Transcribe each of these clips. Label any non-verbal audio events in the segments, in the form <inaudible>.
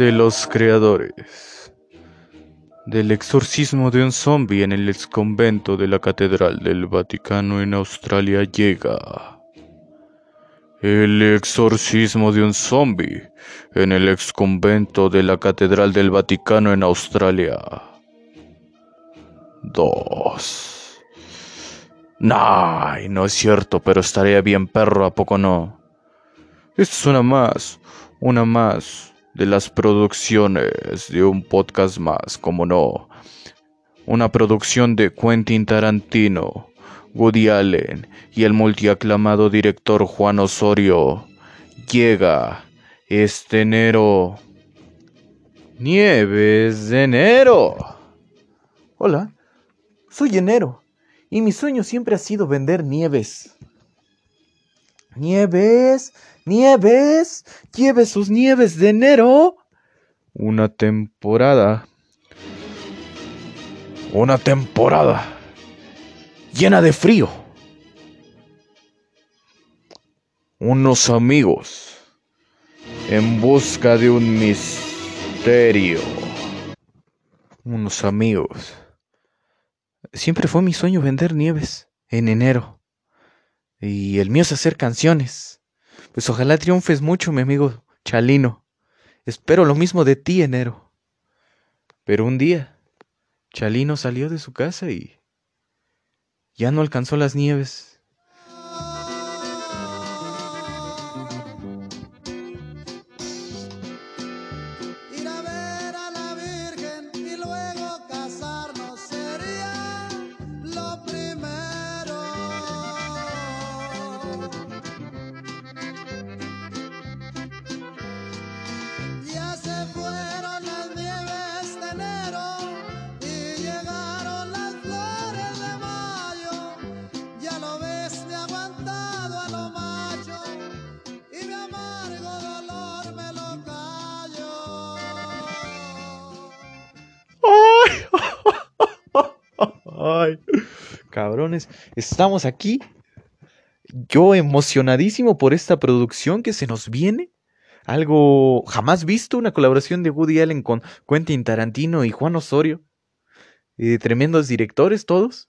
de los creadores del exorcismo de un zombie en el exconvento de la Catedral del Vaticano en Australia llega. El exorcismo de un zombie en el exconvento de la Catedral del Vaticano en Australia. 2. Nay, no es cierto, pero estaría bien perro, ¿a poco no? Esta es una más, una más de las producciones de un podcast más, como no. Una producción de Quentin Tarantino, Woody Allen y el multiaclamado director Juan Osorio. Llega este enero. Nieves de enero. Hola, soy enero y mi sueño siempre ha sido vender nieves. Nieves, nieves, lleve sus nieves de enero. Una temporada. Una temporada llena de frío. Unos amigos en busca de un misterio. Unos amigos. Siempre fue mi sueño vender nieves en enero. Y el mío es hacer canciones. Pues ojalá triunfes mucho, mi amigo Chalino. Espero lo mismo de ti, enero. Pero un día, Chalino salió de su casa y ya no alcanzó las nieves. Estamos aquí. Yo emocionadísimo por esta producción que se nos viene. Algo jamás visto, una colaboración de Woody Allen con Quentin Tarantino y Juan Osorio. Eh, tremendos directores todos.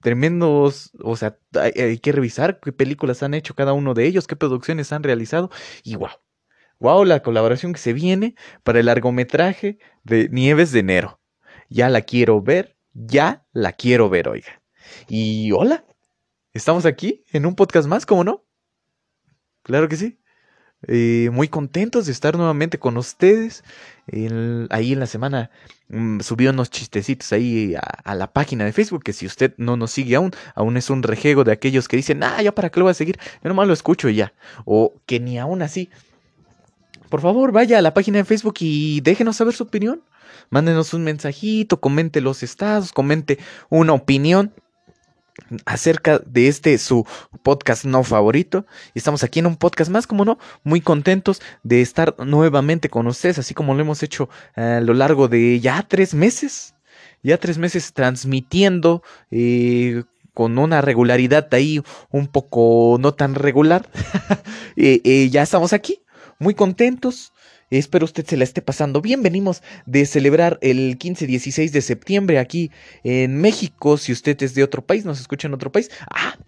Tremendos, o sea, hay, que revisar qué películas han hecho cada uno de ellos, qué producciones han realizado. Y wow, wow, la colaboración que se viene para el largometraje de Nieves de Enero. Ya la quiero ver ya la quiero ver, oiga. Y hola, estamos aquí en un podcast más, ¿cómo no? Claro que sí. Eh, muy contentos de estar nuevamente con ustedes. ahí en la semana mm, subí unos chistecitos ahí a, la página de Facebook, que si usted no nos sigue aún, aún es un rejego de aquellos que dicen, ah, ya para qué lo voy a seguir, yo nomás lo escucho y ya. O que ni aún así. Por favor, vaya a la página de Facebook y déjenos saber su opinión. Mándenos un mensajito, comente los estados, comente una opinión acerca de este su podcast no favorito. Y estamos aquí en un podcast más, como no, muy contentos de estar nuevamente con ustedes, así como lo hemos hecho a lo largo de ya tres meses, ya tres meses transmitiendo eh, con una regularidad ahí un poco no tan regular. <laughs> Eh, eh, ya estamos aquí, muy contentos, Espero usted se la esté pasando bien. Venimos de celebrar el 15-16 de septiembre aquí en México. Si usted es de otro país, nos escucha en otro país. Ah,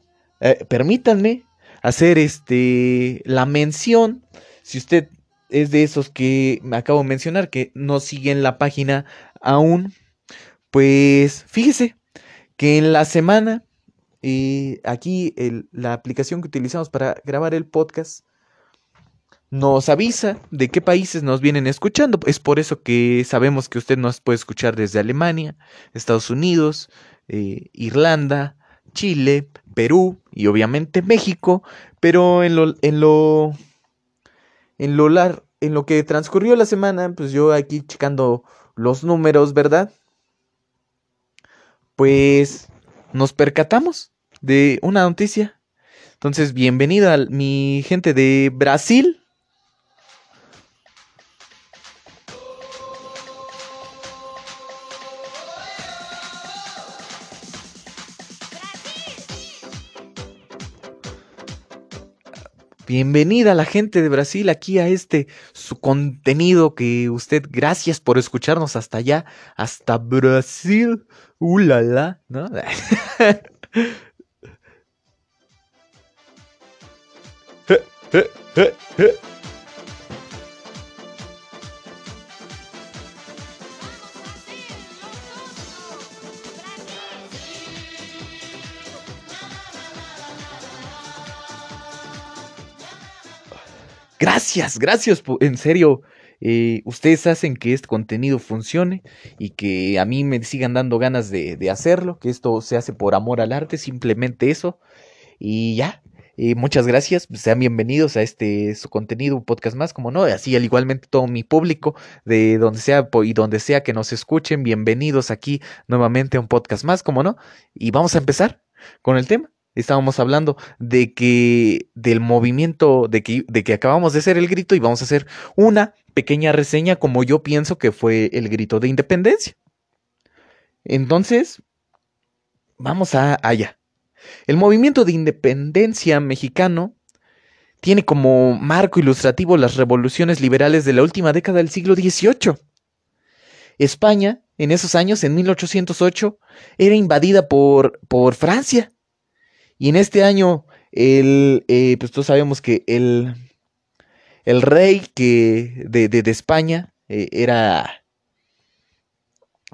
eh, permítanme hacer este la mención. Si usted es de esos que me acabo de mencionar, que no siguen la página aún, pues fíjese que en la semana, eh, aquí la aplicación que utilizamos para grabar el podcast, nos avisa de qué países nos vienen escuchando. Es por eso que sabemos que usted nos puede escuchar desde Alemania, Estados Unidos, eh, Irlanda, Chile, Perú y obviamente México. Pero en lo, en lo, en lo, en lo que transcurrió la semana, pues yo aquí checando los números, ¿verdad? Pues nos percatamos de una noticia. Entonces, bienvenida mi gente de Brasil. Bienvenida la gente de Brasil aquí a este su contenido que usted, gracias por escucharnos hasta allá, hasta Brasil. ¡Ulala! ¿no? <laughs> Gracias, gracias, en serio. Eh, ustedes hacen que este contenido funcione y que a mí me sigan dando ganas de, hacerlo, que esto se hace por amor al arte, simplemente eso. Y ya, eh, muchas gracias, sean bienvenidos a este su contenido, un podcast más, como no, así al igualmente todo mi público, de donde sea y donde sea que nos escuchen, bienvenidos aquí nuevamente a un podcast más, como no. Y vamos a empezar con el tema estábamos hablando de que del movimiento, de que, de que acabamos de hacer el grito y vamos a hacer una pequeña reseña como yo pienso que fue el grito de independencia. Entonces, vamos a allá. El movimiento de independencia mexicano tiene como marco ilustrativo las revoluciones liberales de la última década del siglo XVIII. España, en esos años, en 1808, era invadida por, por Francia y en este año, eh, pues todos sabemos que el, el rey que de, de, España eh, era,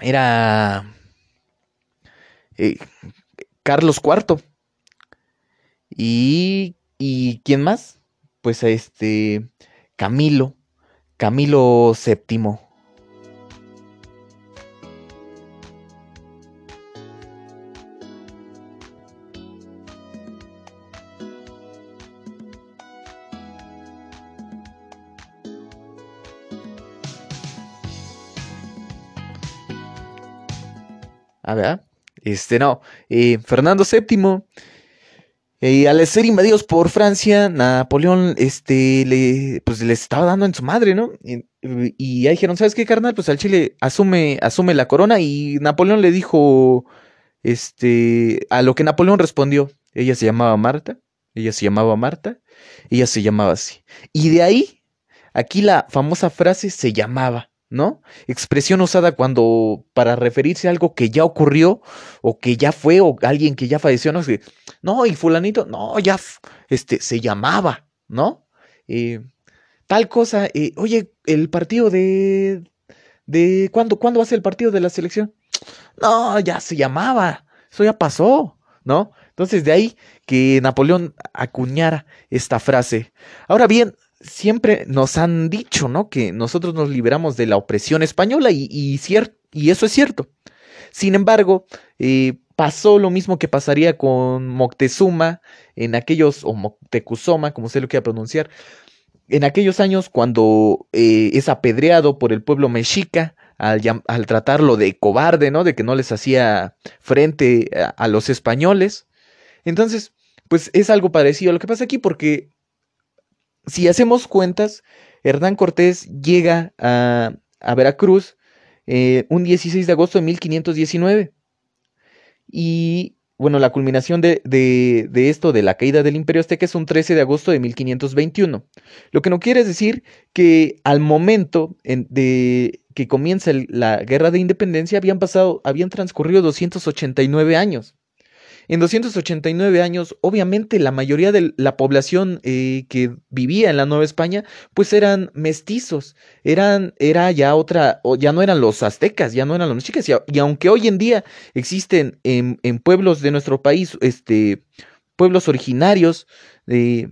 era eh, Carlos IV. Y, ¿Y quién más? Pues este Camilo, Camilo VII. A ver, este no. Eh, Fernando VII. Eh, al ser invadidos por Francia, Napoleón este, le, pues, les estaba dando en su madre, ¿no? Y, y, ahí dijeron, ¿sabes qué, carnal? Pues al Chile asume, asume la corona y Napoleón le dijo, este, a lo que Napoleón respondió, ella se llamaba Marta, ella se llamaba Marta, ella se llamaba así. Y de ahí, aquí la famosa frase se llamaba. ¿No? Expresión usada cuando para referirse a algo que ya ocurrió o que ya fue o alguien que ya falleció, no no, y fulanito, no, ya, este, se llamaba, ¿no? Eh, tal cosa, eh, oye, el partido de, de, ¿cuándo, ¿cuándo va a ser el partido de la selección? No, ya se llamaba, eso ya pasó, ¿no? Entonces de ahí que Napoleón acuñara esta frase. Ahora bien, siempre nos han dicho, ¿no? Que nosotros nos liberamos de la opresión española y, y, y eso es cierto. Sin embargo, eh, pasó lo mismo que pasaría con Moctezuma en aquellos, o Moctezuma, como se lo quiera pronunciar, en aquellos años cuando eh, es apedreado por el pueblo mexica al, al, tratarlo de cobarde, ¿no? De que no les hacía frente a, a los españoles. Entonces, pues es algo parecido a lo que pasa aquí porque si hacemos cuentas, Hernán Cortés llega a, Veracruz eh, un 16 de agosto de 1519. Y bueno, la culminación de, esto, de la caída del Imperio Azteca, es un 13 de agosto de 1521. Lo que no quiere decir que al momento de que comienza la guerra de independencia habían pasado, habían transcurrido 289 años. En 289 años, obviamente la mayoría de la población eh, que vivía en la Nueva España, pues eran mestizos, eran, era ya otra, ya no eran los aztecas, ya no eran los mexicas, y, aunque hoy en día existen en, pueblos de nuestro país, este, pueblos originarios de,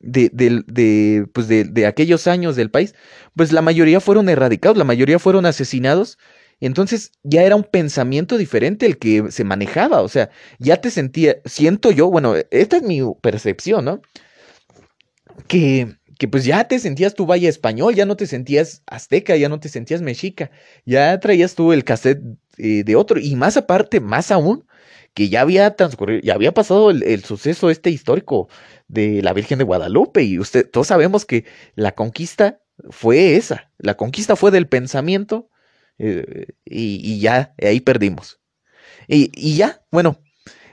de, de, pues de, de aquellos años del país, pues la mayoría fueron erradicados, la mayoría fueron asesinados entonces ya era un pensamiento diferente el que se manejaba, o sea, ya te sentía, siento yo, bueno, esta es mi percepción, ¿no? Que, que pues ya te sentías tu vaya español, ya no te sentías azteca, ya no te sentías mexica, ya traías tú el cassette eh, de otro, y más aparte, más aún, que ya había transcurrido, ya había pasado el, el, suceso este histórico de la Virgen de Guadalupe, y usted, todos sabemos que la conquista fue esa, la conquista fue del pensamiento eh, y, ya, ahí perdimos. Y, ya, bueno,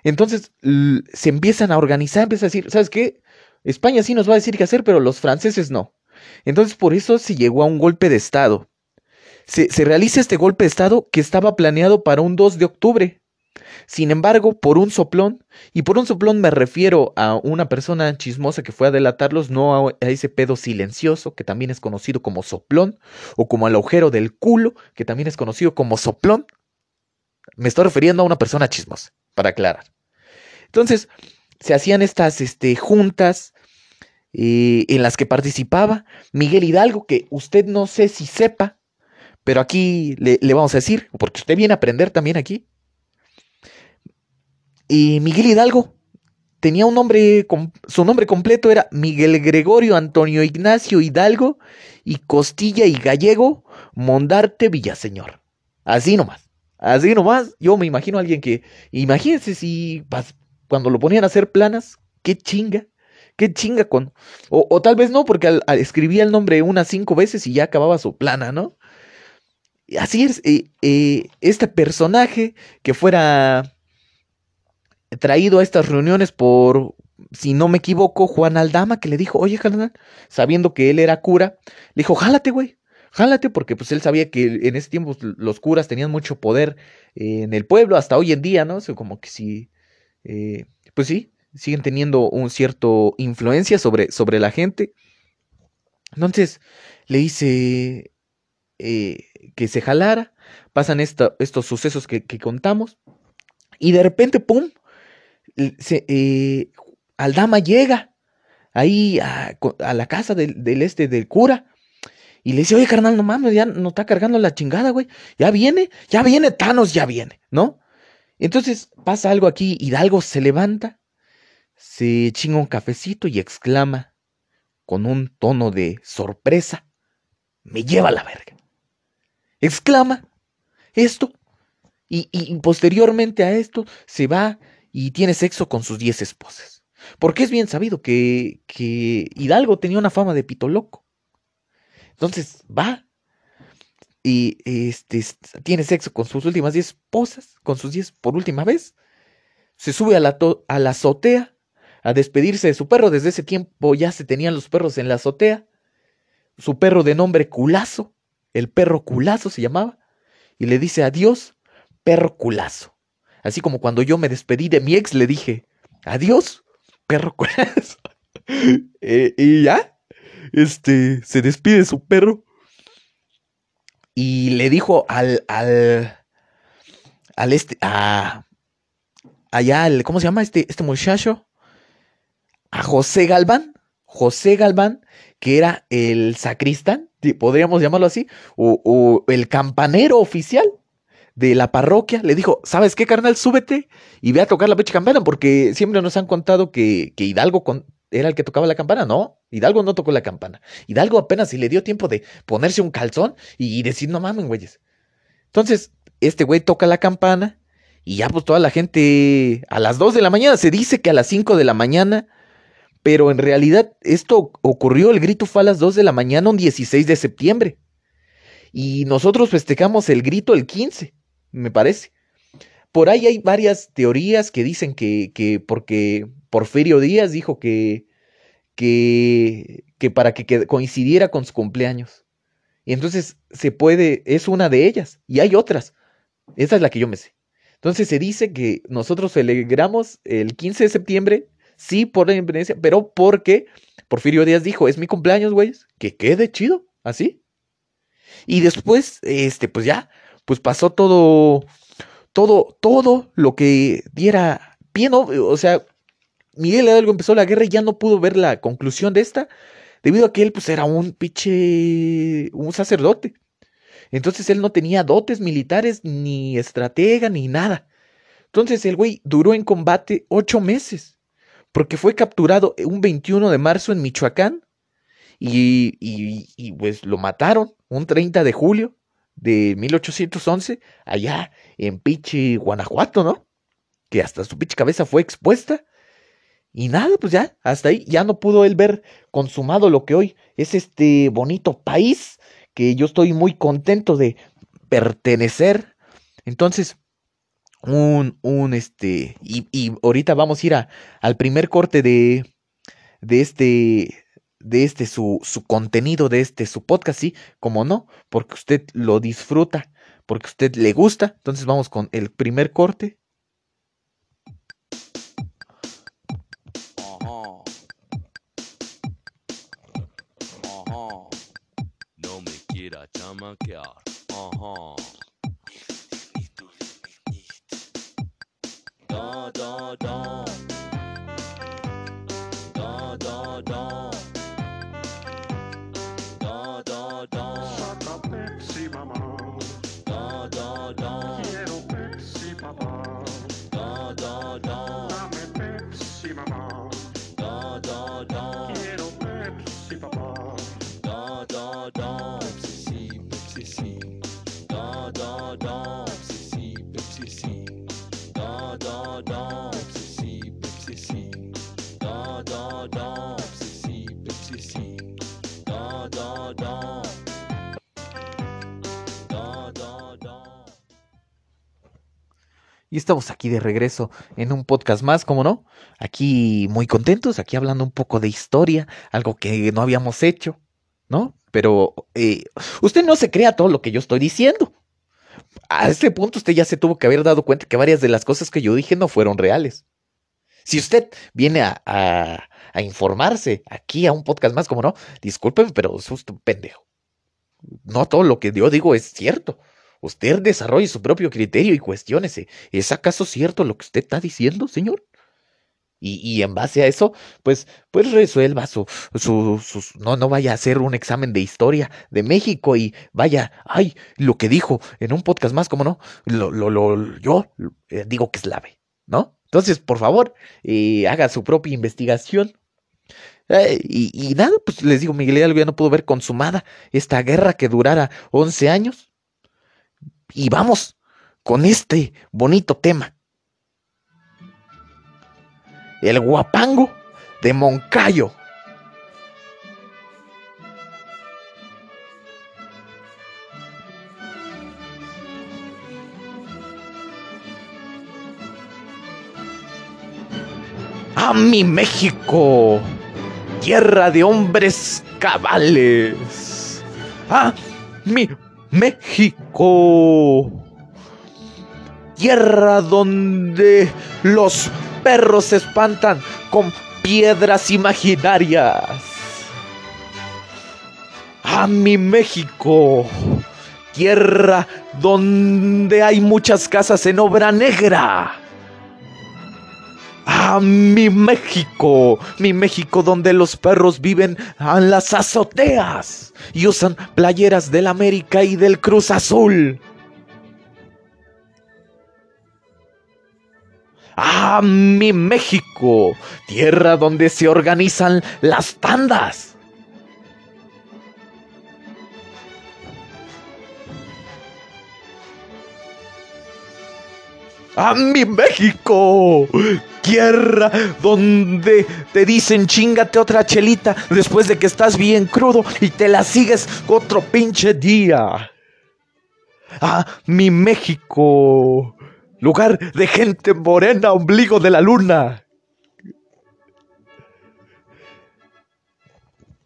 entonces se empiezan a organizar, empiezan a decir, ¿sabes qué? España sí nos va a decir qué hacer, pero los franceses no. Entonces por eso se llegó a un golpe de Estado. Se, se realiza este golpe de Estado que estaba planeado para un 2 de octubre. Sin embargo, por un soplón, y por un soplón me refiero a una persona chismosa que fue a delatarlos, no a, ese pedo silencioso, que también es conocido como soplón, o como al agujero del culo, que también es conocido como soplón. Me estoy refiriendo a una persona chismosa, para aclarar. Entonces, se hacían estas este, juntas eh, en las que participaba Miguel Hidalgo, que usted no sé si sepa, pero aquí le, le vamos a decir, porque usted viene a aprender también aquí. Y Miguel Hidalgo tenía un nombre, su nombre completo era Miguel Gregorio Antonio Ignacio Hidalgo y Costilla y Gallego Mondarte Villaseñor. Así nomás, así nomás. Yo me imagino a alguien que, imagínense si cuando lo ponían a hacer planas, qué chinga, qué chinga con, o, tal vez no, porque escribía el nombre unas cinco veces y ya acababa su plana, ¿no? Así es, eh, eh, este personaje que fuera traído a estas reuniones por, si no me equivoco, Juan Aldama, que le dijo, oye, carnal, sabiendo que él era cura, le dijo, jálate, güey, jálate, porque pues él sabía que en ese tiempo los curas tenían mucho poder en el pueblo, hasta hoy en día, ¿no? O como que sí, eh, pues sí, siguen teniendo un cierto influencia sobre, sobre la gente. Entonces, le dice eh, que se jalara, pasan estos sucesos que, que contamos, y de repente, ¡pum! Se, eh, Aldama llega ahí a, la casa del, este del cura y le dice, oye carnal, no mames, ya no está cargando la chingada, güey, ya viene, ya viene, Thanos ya viene, ¿no? Entonces pasa algo aquí, Hidalgo se levanta, se chinga un cafecito y exclama con un tono de sorpresa, me lleva la verga. Exclama esto y posteriormente a esto se va y tiene sexo con sus diez esposas. Porque es bien sabido que, que Hidalgo tenía una fama de pito loco. Entonces va y este, tiene sexo con sus últimas diez esposas, con sus diez por última vez. Se sube a la, a la azotea a despedirse de su perro. Desde ese tiempo ya se tenían los perros en la azotea. Su perro de nombre Culazo, el perro Culazo se llamaba, y le dice adiós, perro Culazo. Así como cuando yo me despedí de mi ex, le dije, adiós, perro <laughs> eh, y ya, este, se despide su perro. Y le dijo al, al, al este, a, allá, al, ¿cómo se llama este, este muchacho? A José Galván, José Galván, que era el sacristán, podríamos llamarlo así, o el campanero oficial de la parroquia le dijo, ¿sabes qué, carnal? Súbete y ve a tocar la pecha campana, porque siempre nos han contado que, que Hidalgo era el que tocaba la campana. No, Hidalgo no tocó la campana. Hidalgo apenas si le dio tiempo de ponerse un calzón y, decir, no mames, güeyes. Entonces, este güey toca la campana y ya pues toda la gente a las 2 de la mañana, se dice que a las 5 de la mañana, pero en realidad esto ocurrió, el grito fue a las 2 de la mañana un 16 de septiembre. Y nosotros festejamos el grito el 15 me parece. Por ahí hay varias teorías que dicen que, que porque Porfirio Díaz dijo que, que, que para que coincidiera con su cumpleaños. Y entonces se puede, es una de ellas, y hay otras. Esa es la que yo me sé. Entonces se dice que nosotros celebramos el 15 de septiembre, sí, por la independencia, pero porque Porfirio Díaz dijo, es mi cumpleaños, güey, que quede chido, así. Y después, este, pues ya, pues pasó todo, todo, todo lo que diera pie, ¿no? O sea, Miguel Hidalgo empezó la guerra y ya no pudo ver la conclusión de esta, debido a que él pues era un pinche, un sacerdote. Entonces él no tenía dotes militares, ni estratega, ni nada. Entonces el güey duró en combate ocho meses, porque fue capturado un 21 de marzo en Michoacán y, y, y pues lo mataron un 30 de julio de 1811 allá en Pichi, Guanajuato, ¿no? Que hasta su pinche cabeza fue expuesta. Y nada, pues ya, hasta ahí ya no pudo él ver consumado lo que hoy es este bonito país que yo estoy muy contento de pertenecer. Entonces, un, un, este, y, y ahorita vamos a ir a, al primer corte de, de este, de este su, su contenido, de este su podcast, sí, como no, porque usted lo disfruta, porque usted le gusta. Entonces vamos con el primer corte. Ajá. Ajá. No me quiera chamaquear. Ajá. Da, da, da. Da, Estamos aquí de regreso en un podcast más, como no? Aquí muy contentos, aquí hablando un poco de historia, algo que no habíamos hecho, ¿no? Pero eh, usted no se crea todo lo que yo estoy diciendo. A este punto usted ya se tuvo que haber dado cuenta que varias de las cosas que yo dije no fueron reales. Si usted viene a, informarse aquí a un podcast más, como no, discúlpeme, pero es un pendejo. No todo lo que yo digo es cierto. Usted desarrolle su propio criterio y cuestiónese. ¿Es acaso cierto lo que usted está diciendo, señor? Y, y en base a eso, pues, pues resuelva su, su, sus- no, no vaya a hacer un examen de historia de México y vaya, ay, lo que dijo en un podcast más, como no, lo, lo, lo- yo eh, digo que es lave, ¿no? Entonces, por favor, eh, haga su propia investigación. Eh, y, y nada, pues les digo, Miguel Hidalgo ya no pudo ver consumada esta guerra que durara 11 años. Y vamos con este bonito tema. El guapango de Moncayo. ¡A mi México! Tierra de hombres cabales. ¡A mi México! Tierra donde los perros se espantan con piedras imaginarias. ¡A mi México! Tierra donde hay muchas casas en obra negra. ¡A mi México! Mi México donde los perros viven en las azoteas y usan playeras del América y del Cruz Azul. ¡A mi México! Tierra donde se organizan las tandas. ¡A mi México! Tierra donde te dicen chingate otra chelita después de que estás bien crudo y te la sigues otro pinche día. ¡A mi México! Lugar de gente morena, ombligo de la luna.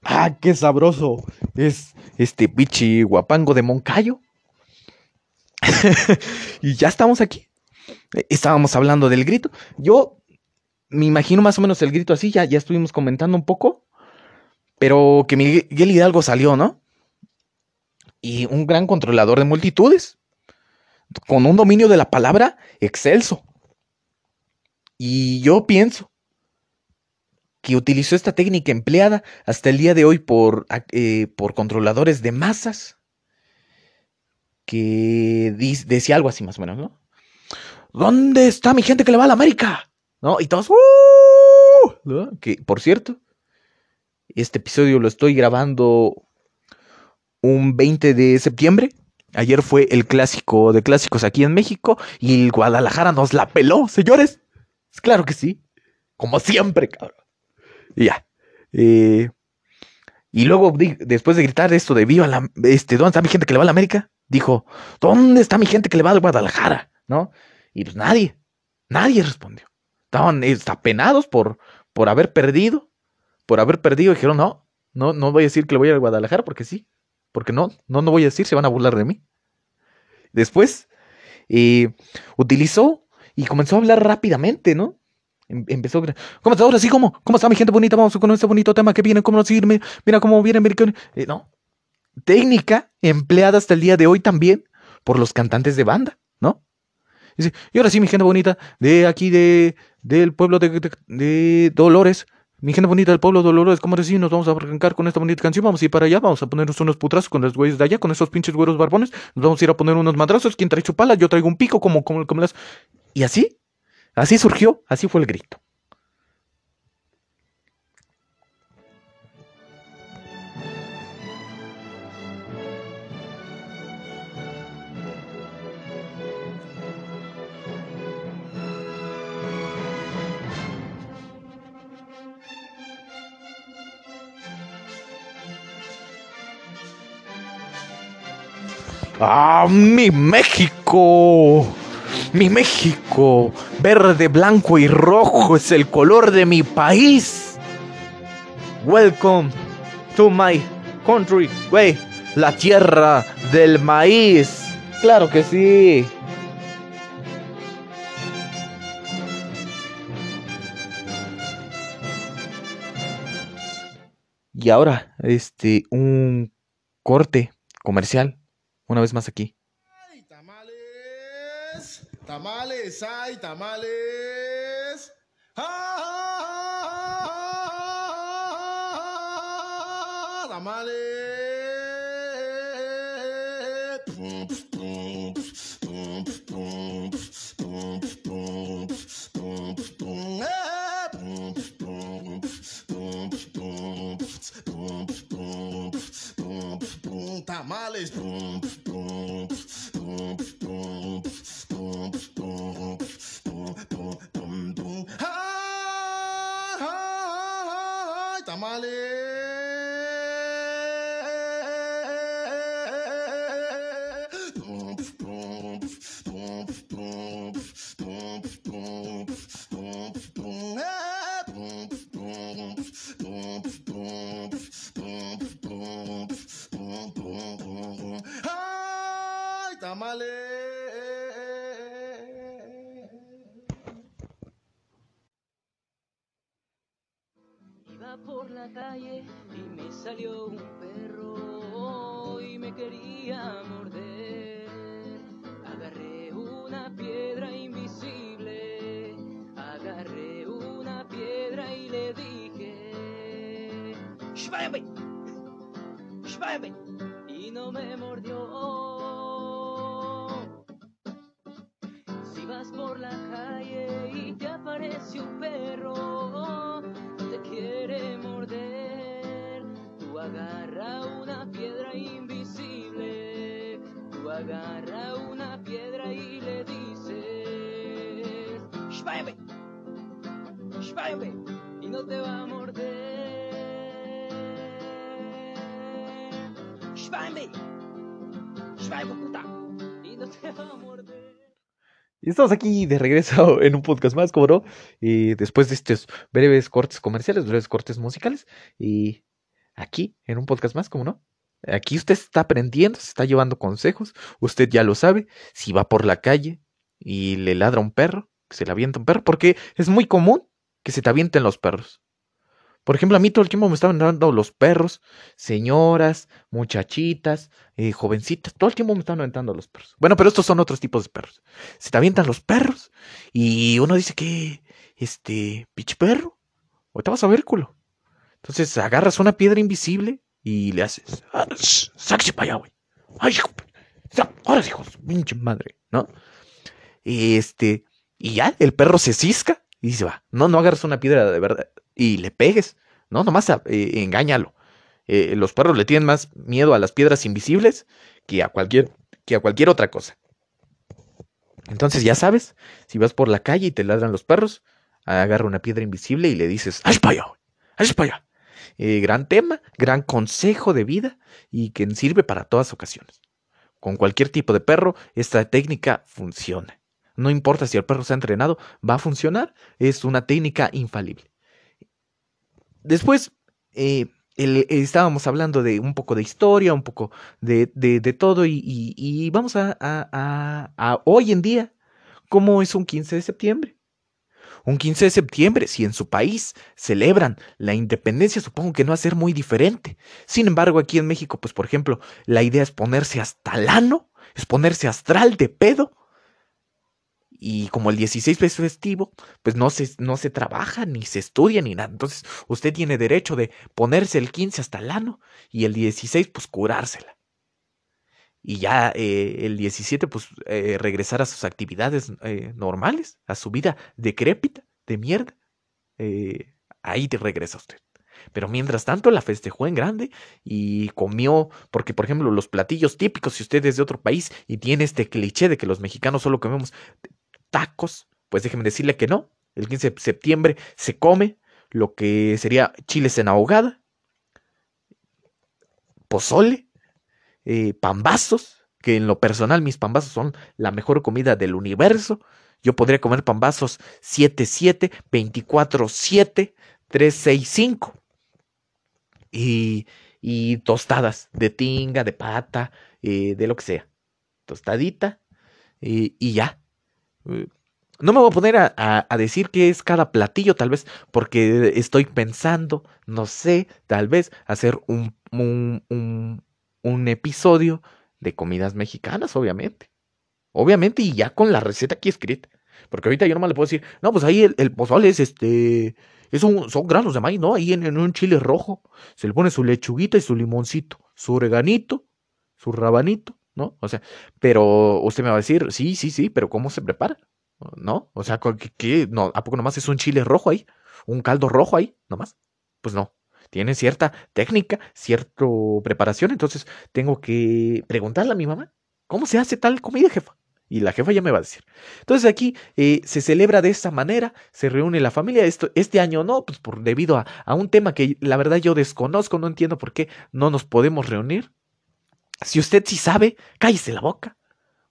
¡Ah, qué sabroso! Es este pichi guapango de Moncayo. <laughs> y ya estamos aquí. Estábamos hablando del grito. Yo me imagino más o menos el grito así, ya, ya estuvimos comentando un poco. Pero que Miguel Hidalgo salió, ¿no? Y un gran controlador de multitudes. Con un dominio de la palabra excelso. Y yo pienso que utilizó esta técnica empleada hasta el día de hoy por, eh, por controladores de masas. Que decía algo así más o menos, ¿no? ¿Dónde está mi gente que le va a la América? ¿No? Y todos, "Uh". Que, por cierto, este episodio lo estoy grabando un 20 de septiembre. Ayer fue el clásico de clásicos aquí en México y el Guadalajara nos la peló, señores. Claro que sí. Como siempre, cabrón. Y ya. Eh, y luego, después de gritar esto de viva la, este, ¿dónde está mi gente que le va a la América? Dijo, ¿dónde está mi gente que le va al Guadalajara? ¿No? Y pues nadie, nadie respondió. Estaban apenados por, por haber perdido, por haber perdido. Dijeron, no, No, no voy a decir que le voy a Guadalajara porque sí. Porque no, no, no voy a decir, se van a burlar de mí. Después, eh, utilizó y comenzó a hablar rápidamente, ¿no? Em- Empezó, ¿cómo está ahora sí? ¿Cómo? ¿Cómo está mi gente bonita? Vamos con este bonito tema que viene, ¿cómo nos sirve? Mira cómo viene, mira cómo- eh, no. Técnica empleada hasta el día de hoy también por los cantantes de banda. Y ahora sí, mi gente bonita, de aquí de, del pueblo de, de- Dolores, mi gente bonita del pueblo de Dolores, ¿cómo decir? Nos vamos a arrancar con esta bonita canción, vamos a ir para allá, vamos a ponernos unos putrazos con los güeyes de allá, con esos pinches güeros barbones, nos vamos a ir a poner unos madrazos, quien trae su yo traigo un pico, como, como, como las... Y así, así surgió, así fue el grito. ¡Ah, mi México! Mi México, verde, blanco y rojo es el color de mi país. Welcome to my country, güey, la tierra del maíz. Claro que sí. Y ahora, este, un corte comercial, una vez más aquí. ¡Ay, tamales! ¡Tamales! ¡Ay, tamales! ¡Ah! ¡Tamales! ¡Shváyame! ¡Shváyame! Y no me mordió. Y estamos aquí de regreso <laughs> en un podcast más, como no. Y después de estos breves cortes comerciales, breves cortes musicales. Y aquí en un podcast más, como no. Aquí usted está aprendiendo, se está llevando consejos. Usted ya lo sabe. Si va por la calle y le ladra un perro, se le avienta un perro, porque es muy común que se te avienten los perros. Por ejemplo, a mí todo el tiempo me estaban dando los perros, señoras, muchachitas, eh, jovencitas, todo el tiempo me estaban aventando los perros. Bueno, pero estos son otros tipos de perros se te avientan los perros y uno dice que, este, pinche perro, ahorita vas a ver culo. Entonces agarras una piedra invisible y le haces, "Ah, sáquese para allá, güey. Ay, hijo, ahora sí, hijo, de su pinche madre, ¿no? Este, y ya, el perro se cisca y se va. No, no agarras una piedra de verdad y le pegues, no, nomás eh, engáñalo. Eh, los perros le tienen más miedo a las piedras invisibles que a cualquier, que a cualquier otra cosa. Entonces ya sabes, si vas por la calle y te ladran los perros, agarra una piedra invisible y le dices, ¡haz para allá! ¡Haz para! Eh, gran tema, gran consejo de vida y que sirve para todas ocasiones. Con cualquier tipo de perro, esta técnica funciona. No importa si el perro se ha entrenado, va a funcionar. Es una técnica infalible. Después, eh, estábamos hablando de un poco de historia, un poco de, todo y, vamos a, a- hoy en día, ¿cómo es un 15 de septiembre? Un 15 de septiembre, si en su país celebran la independencia, supongo que no va a ser muy diferente. Sin embargo, aquí en México, pues por ejemplo, la idea es ponerse hasta el ano, es ponerse astral de pedo. Y como el 16 es festivo, pues no se, no se trabaja, ni se estudia, ni nada. Entonces, usted tiene derecho de ponerse el 15 hasta el ano y el 16, pues curársela. Y ya eh, el 17, pues eh, regresar a sus actividades eh, normales, a su vida decrépita, de mierda. Ahí te regresa usted. Pero mientras tanto la festejó en grande y comió, porque por ejemplo los platillos típicos, si usted es de otro país y tiene este cliché de que los mexicanos solo comemos tacos, pues déjeme decirle que no. El 15 de septiembre se come lo que sería chiles en ahogada, pozole, eh, pambazos, que en lo personal mis pambazos son la mejor comida del universo. Yo podría comer pambazos 7-7, 24-7, 3-6-5. Y, y tostadas de tinga, de pata, eh, de lo que sea. Tostadita eh, y ya. Eh, No me voy a poner a, a- decir qué es cada platillo, tal vez, porque estoy pensando, no sé, tal vez hacer un, un, un, episodio de comidas mexicanas, obviamente. Obviamente, y ya con la receta aquí escrita. Porque ahorita yo no le puedo decir, no, pues ahí el, el pozole es este. Es un- son granos de maíz, ¿no? Ahí en, en un chile rojo. Se le pone su lechuguita y su limoncito, su oreganito, su rabanito, ¿no? O sea, pero usted me va a decir, sí, sí, sí, pero ¿cómo se prepara? ¿No? O sea, ¿qué, qué? No, ¿a poco nomás es un chile rojo ahí? ¿Un caldo rojo ahí? ¿Nomás? Pues no. Tiene cierta técnica, cierta preparación, entonces tengo que preguntarle a mi mamá, ¿cómo se hace tal comida, jefa? Y la jefa ya me va a decir. Entonces aquí eh, se celebra de esta manera, se reúne la familia. Esto, este año no, pues por debido a, a un tema que la verdad yo desconozco, no entiendo por qué no nos podemos reunir. Si usted sí sabe, cállese la boca.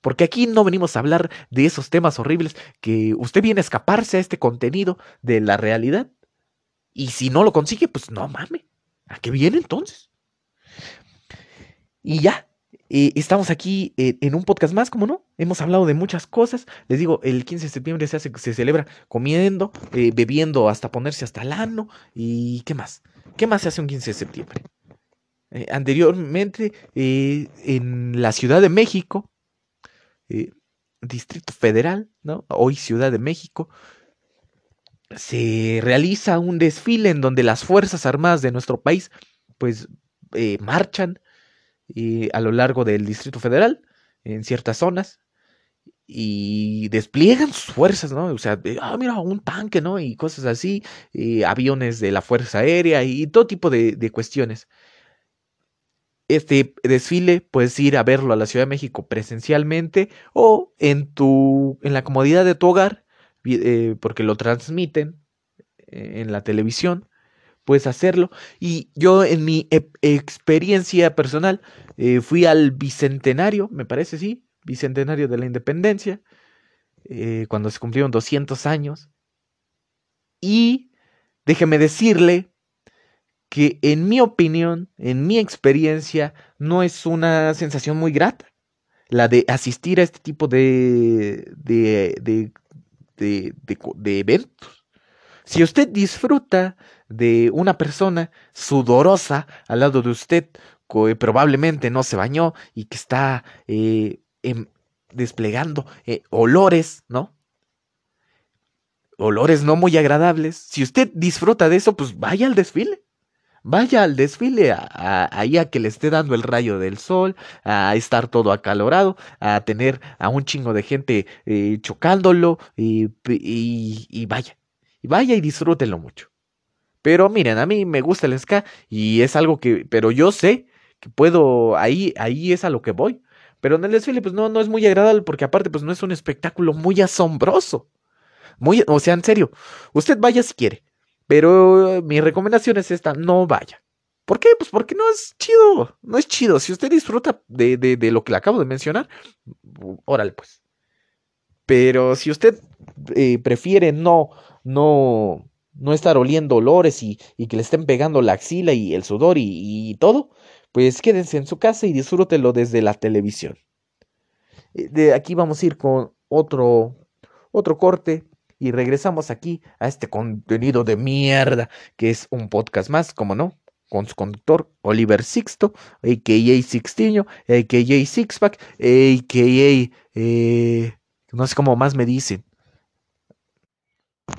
Porque aquí no venimos a hablar de esos temas horribles que usted viene a escaparse a este contenido de la realidad. Y si no lo consigue, pues no mames. ¿A qué viene entonces? Y ya, eh, estamos aquí eh, en un podcast más, como no? Hemos hablado de muchas cosas. Les digo, el 15 de septiembre se celebra comiendo, eh, bebiendo hasta ponerse hasta el ano. ¿Y qué más? ¿Qué más se hace un 15 de septiembre? Eh, anteriormente, eh, en la Ciudad de México, eh, Distrito Federal, ¿no? Hoy Ciudad de México, se realiza un desfile en donde las Fuerzas Armadas de nuestro país, pues, marchan a lo largo del Distrito Federal, en ciertas zonas, y despliegan sus fuerzas, ¿no? O sea, ah, mira, un tanque, ¿no? Y cosas así, aviones de la Fuerza Aérea y todo tipo de cuestiones. Este desfile puedes ir a verlo a la Ciudad de México presencialmente o en tu en la comodidad de tu hogar, eh, porque lo transmiten eh, en la televisión, puedes hacerlo. Y yo en mi experiencia personal eh, fui al bicentenario, me parece, sí, bicentenario de la independencia, cuando se cumplieron 200 años. Y déjeme decirle que en mi opinión, en mi experiencia, no es una sensación muy grata la de asistir a este tipo de, de, de, de, eventos. Si usted disfruta de una persona sudorosa al lado de usted, que probablemente no se bañó y que está eh, em- desplegando eh, olores, ¿no? Olores no muy agradables. Si usted disfruta de eso, pues vaya al desfile. Vaya al desfile, a- ahí a que le esté dando el rayo del sol, a estar todo acalorado, a tener a un chingo de gente eh, chocándolo y, y- y vaya, y vaya y disfrútenlo mucho. Pero miren, a mí me gusta el ska y es algo que, pero yo sé que puedo, ahí, ahí es a lo que voy. Pero en el desfile, pues no, no es muy agradable porque aparte, pues no es un espectáculo muy asombroso. Muy, o sea, en serio, usted vaya si quiere. Pero mi recomendación es esta, no vaya. ¿Por qué? Pues porque no es chido, no es chido. Si usted disfruta de, de, lo que le acabo de mencionar, órale pues. Pero si usted eh, prefiere no, no, no estar oliendo olores y, y que le estén pegando la axila y el sudor y, y todo, pues quédense en su casa y disfrútenlo desde la televisión. Eh, De aquí vamos a ir con otro, otro corte y regresamos aquí a este contenido de mierda que es un podcast más, como no, con su conductor Oliver Sixto, a.k.a. Sixtiño, a.k.a. Sixpack, a.k.a. eh, no sé cómo más me dicen.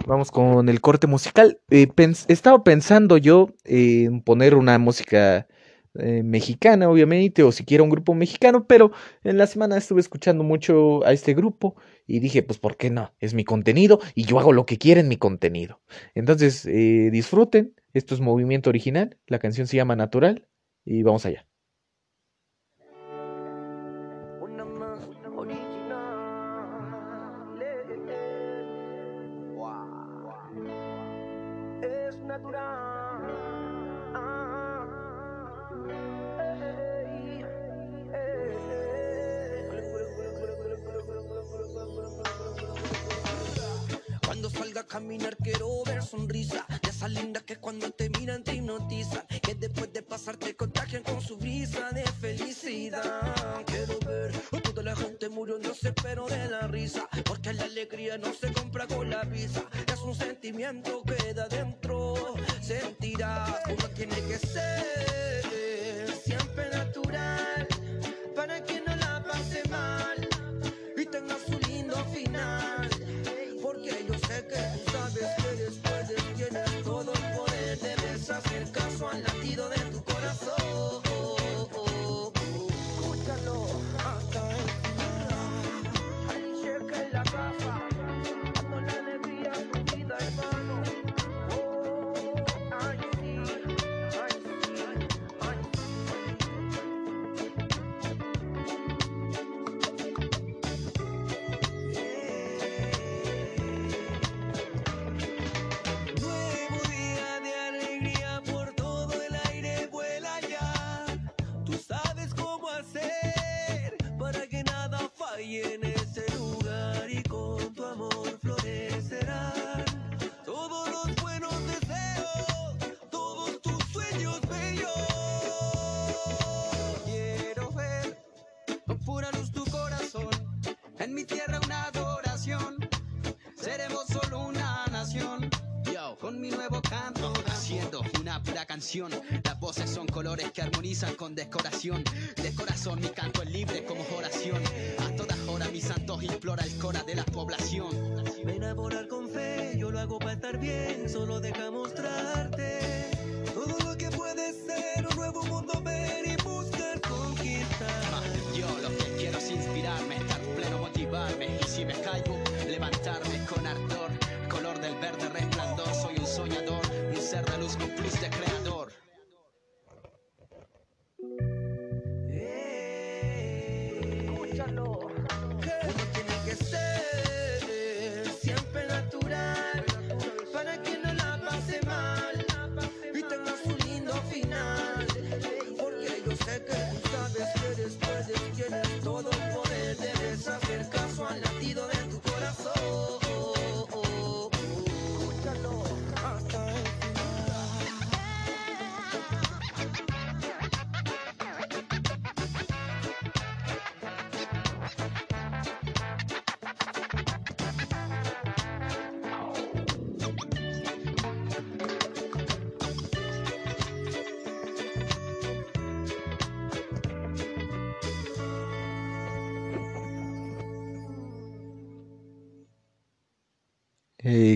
Vamos con el corte musical. Eh, estaba pensando yo en poner una música eh, mexicana, obviamente, o siquiera un grupo mexicano, pero en la semana estuve escuchando mucho a este grupo y dije, pues, ¿por qué no? Es mi contenido y yo hago lo que quiera en mi contenido. Entonces, eh, disfruten. Esto es Movimiento Original. La canción se llama Natural y vamos allá. Quiero ver sonrisa. De esa linda que cuando te miran te hipnotizan. Que después de pasar te contagian con su brisa de felicidad. Quiero ver toda la gente muriéndose pero de la risa. Porque la alegría no se compra con la visa. Es un sentimiento que da dentro Sentirás. Uno tiene que ser Siempre natural canción. Las voces son colores que armonizan con decoración. De corazón mi canto es libre como oración. A todas horas mis santos implora el cora de la población. Ven a volar con fe, yo lo hago para estar bien. Solo deja mostrarte todo lo que puede ser un nuevo mundo ver y buscar conquistar. yo lo que quiero es inspirarme, estar pleno, motivarme. Y si me caigo, levantarme con ardor. Color del verde resplandor, soy un soñador, un ser de luz con plus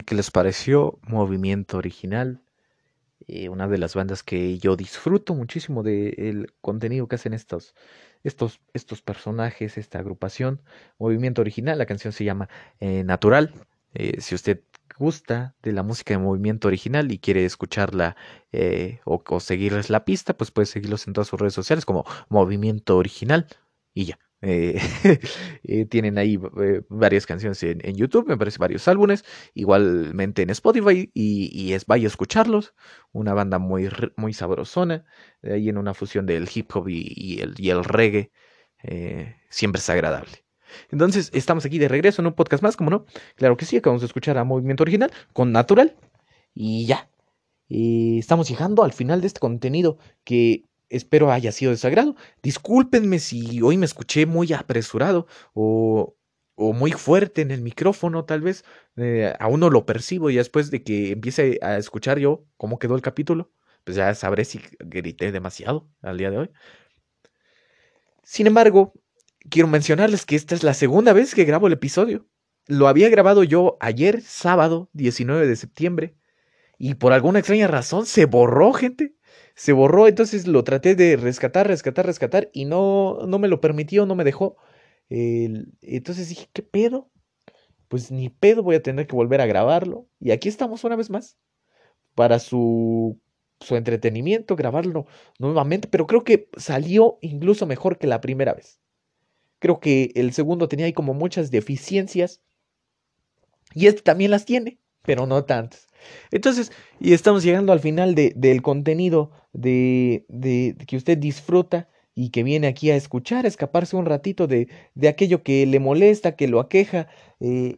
¿qué les pareció? Movimiento Original. eh, una de las bandas que yo disfruto muchísimo del contenido que hacen estos, estos, estos personajes, esta agrupación. Movimiento Original, la canción se llama eh, Natural. Eh, si usted gusta de la música de Movimiento Original y quiere escucharla o, o seguirles la pista, pues puede seguirlos en todas sus redes sociales como Movimiento Original y ya. Eh, <laughs> eh, tienen ahí eh, varias canciones en, YouTube, me parece varios álbumes, igualmente en Spotify y, es vaya a escucharlos. Una banda muy, muy sabrosona, ahí en una fusión del hip hop y, el, y el reggae, siempre es agradable. Entonces, estamos aquí de regreso en un podcast más, como no? Claro que sí, acabamos de escuchar a Movimiento Original con Natural. Y ya. Estamos llegando al final de este contenido que espero haya sido de su agrado. Discúlpenme si hoy me escuché muy apresurado o, o muy fuerte en el micrófono, tal vez. Eh, aún no lo percibo y después de que empiece a escuchar yo cómo quedó el capítulo, pues ya sabré si grité demasiado al día de hoy. Sin embargo, quiero mencionarles que esta es la segunda vez que grabo el episodio. Lo había grabado yo ayer, sábado 19 de septiembre, y por alguna extraña razón se borró, gente. Se borró, entonces lo traté de rescatar, rescatar, rescatar, y no, no me lo permitió, no me dejó. Entonces dije, ¿qué pedo? Pues ni pedo, voy a tener que volver a grabarlo. Y aquí estamos una vez más, para su, su entretenimiento, grabarlo nuevamente, pero creo que salió incluso mejor que la primera vez. Creo que el segundo tenía ahí como muchas deficiencias. Y este también las tiene, pero no tantas. Entonces, y estamos llegando al final de- del contenido de, de- que usted disfruta y que viene aquí a escuchar, escaparse un ratito de, de aquello que le molesta, que lo aqueja. eh,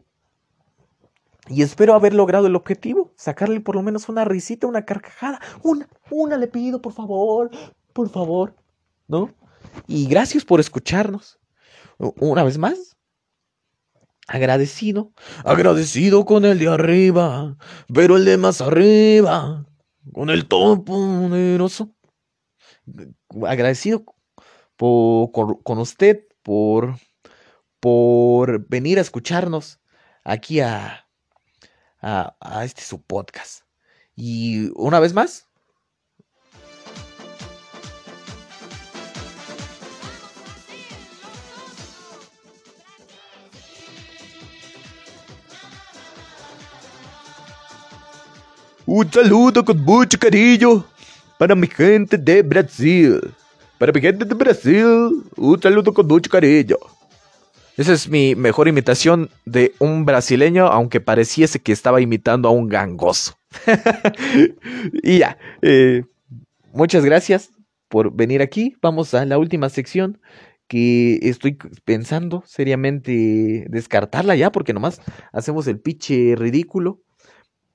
y espero haber logrado el objetivo, sacarle por lo menos una risita, una carcajada. Una, una le pido, por favor, por favor, ¿no? Y gracias por escucharnos. Una vez más, agradecido, agradecido con el de arriba, pero el de más arriba, con el todopoderoso. Agradecido por, con, usted por, por venir a escucharnos aquí a, a, a este su podcast. Y una vez más, Un saludo con mucho cariño para mi gente de Brasil. Para mi gente de Brasil, un saludo con mucho cariño. esa es mi mejor imitación de un brasileño, aunque pareciese que estaba imitando a un gangoso. <laughs> y ya, eh, muchas gracias por venir aquí. Vamos a la última sección que estoy pensando seriamente descartarla ya, porque nomás hacemos el piche ridículo.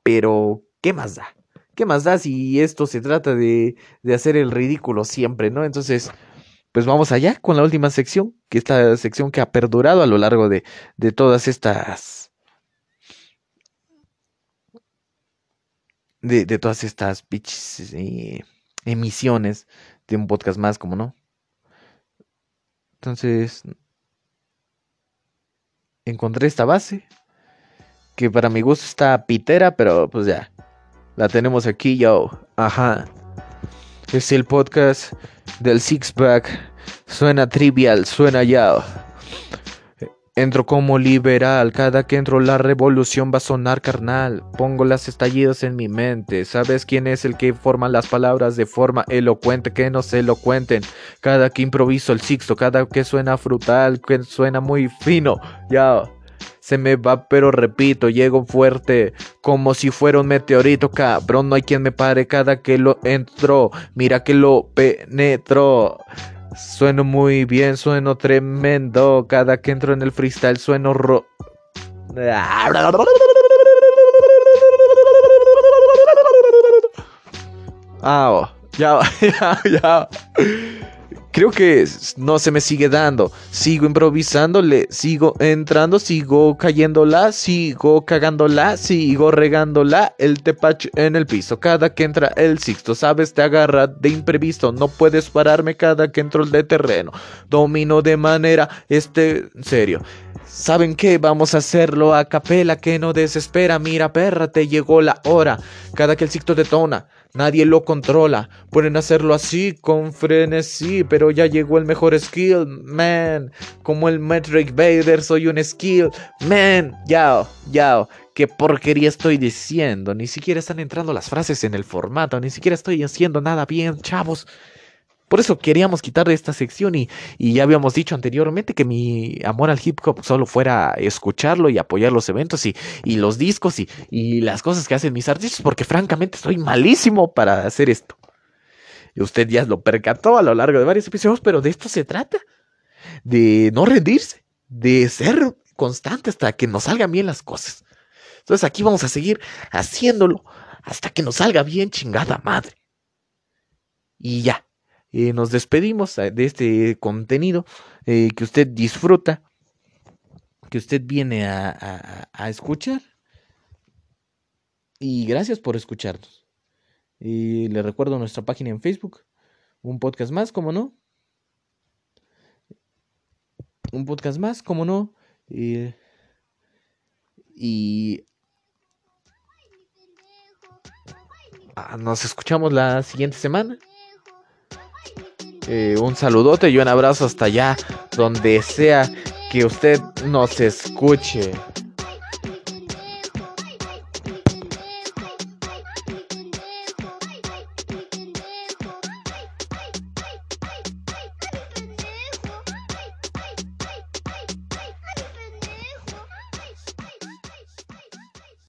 Pero, ¿qué más da? ¿Qué más da si esto se trata de, de hacer el ridículo siempre, ¿no? Entonces, pues vamos allá con la última sección, que esta sección que ha perdurado a lo largo de, de todas estas... De, de todas estas bitches, eh, emisiones de un podcast más, como no. Entonces, encontré esta base, que para mi gusto está pitera, pero pues ya, la tenemos aquí, yo. Ajá. Es el podcast del Six Pack. Suena trivial, suena ya. Entro como liberal, cada que entro la revolución va a sonar carnal. Pongo las estallidos en mi mente. ¿Sabes quién es el que forma las palabras de forma elocuente? Que no se lo cuenten. Cada que improviso el sixto, cada que suena frutal, que suena muy fino. Ya. Se me va, pero repito, llego fuerte, como si fuera un meteorito, cabrón, no hay quien me pare cada que lo entro, mira que lo penetro. Sueno muy bien, sueno tremendo, cada que entro en el freestyle sueno ro... Ah, <laughs> ya, ya, ya. Creo que no se me sigue dando. Sigo improvisándole, sigo entrando, sigo cayéndola, sigo cagándola, sigo regándola. El tepache en el piso. Cada que entra el sixto, sabes, te agarra de imprevisto. No puedes pararme cada que entro el de terreno. Domino de manera, este, serio. ¿Saben qué? Vamos a hacerlo a capela, que no desespera. Mira, perra, te llegó la hora. Cada que el sixto detona, nadie lo controla. Pueden hacerlo así, con frenesí, pero ya llegó el mejor skill, man. Como el Metric Vader, soy un skill, man. Yao, yao. Qué porquería estoy diciendo. Ni siquiera están entrando las frases en el formato, ni siquiera estoy haciendo nada bien, chavos. Por eso queríamos quitarle esta sección y, ya habíamos dicho anteriormente que mi amor al hip hop solo fuera escucharlo y apoyar los eventos y, los discos y, y las cosas que hacen mis artistas, porque francamente soy malísimo para hacer esto. Y usted ya lo percató a lo largo de varios episodios, pero de esto se trata. De no rendirse, de ser constante hasta que nos salgan bien las cosas. Entonces aquí vamos a seguir haciéndolo hasta que nos salga bien chingada madre. Y ya, eh, nos despedimos de este contenido eh, que usted disfruta, que usted viene a, a- a escuchar. Y gracias por escucharnos. Y le recuerdo nuestra página en Facebook, un podcast más, como no. Un podcast más, como no. Eh, y ah, nos escuchamos la siguiente semana. Eh, un saludote y un abrazo hasta allá, donde sea que usted nos escuche.